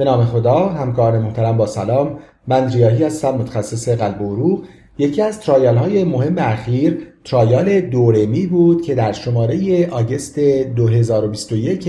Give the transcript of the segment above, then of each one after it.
به نام خدا همکار محترم با سلام من ریاحی هستم متخصص قلب و عروق. یکی از trial های مهم اخیر trial DOREMI بود که در شماره August 2021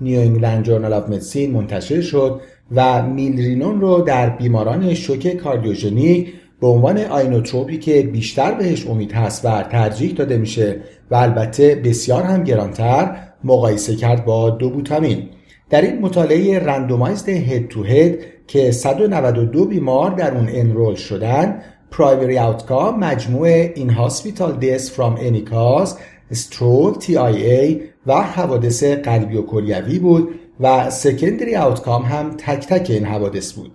New England Journal of Medicine منتشر شد و milrinone رو در بیماران شوک cardiogenic به عنوان inotrope ی که بیشتر بهش امید هست و ترجیح داده میشه و البته بسیار هم گرانتر مقایسه کرد با دوبوتامین. در این مطالعه رندومایزد هد تو هد که 192 بیمار در اون انرول شدن پرایمری آوتکام مجموع این هاسپیتال دیس فرام any cause stroke TIA و حوادث قلبی و کلیوی بود و سکندری آوتکام هم تک تک این حوادث بود.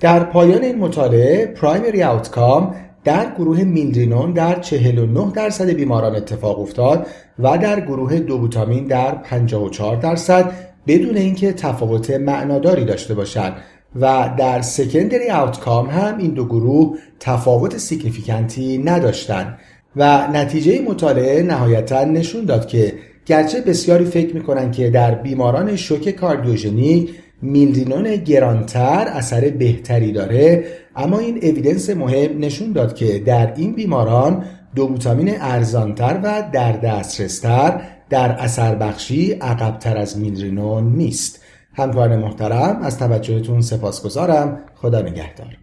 در پایان این مطالعه پرایمری آوتکام در گروه میلدرینون در 49 درصد بیماران اتفاق افتاد و در گروه دوبوتامین در 54 درصد بدون اینکه تفاوت معناداری داشته باشند و در سکندری آوتکام هم این دو گروه تفاوت سیگنیفیکنتی نداشتند و نتیجه مطالعه نهایتا نشون داد که گرچه بسیاری فکر می‌کنن که در بیماران شوک کاردیوژنیک میلدینون گرانتر اثر بهتری داره اما این اویدنس مهم نشون داد که در این بیماران دوبوتامین ارزانتر و در دسترستر در اثر بخشی عقبتر از میلرینون نیست. همکار محترم از توجهتون سپاسگزارم. خدا نگهدار.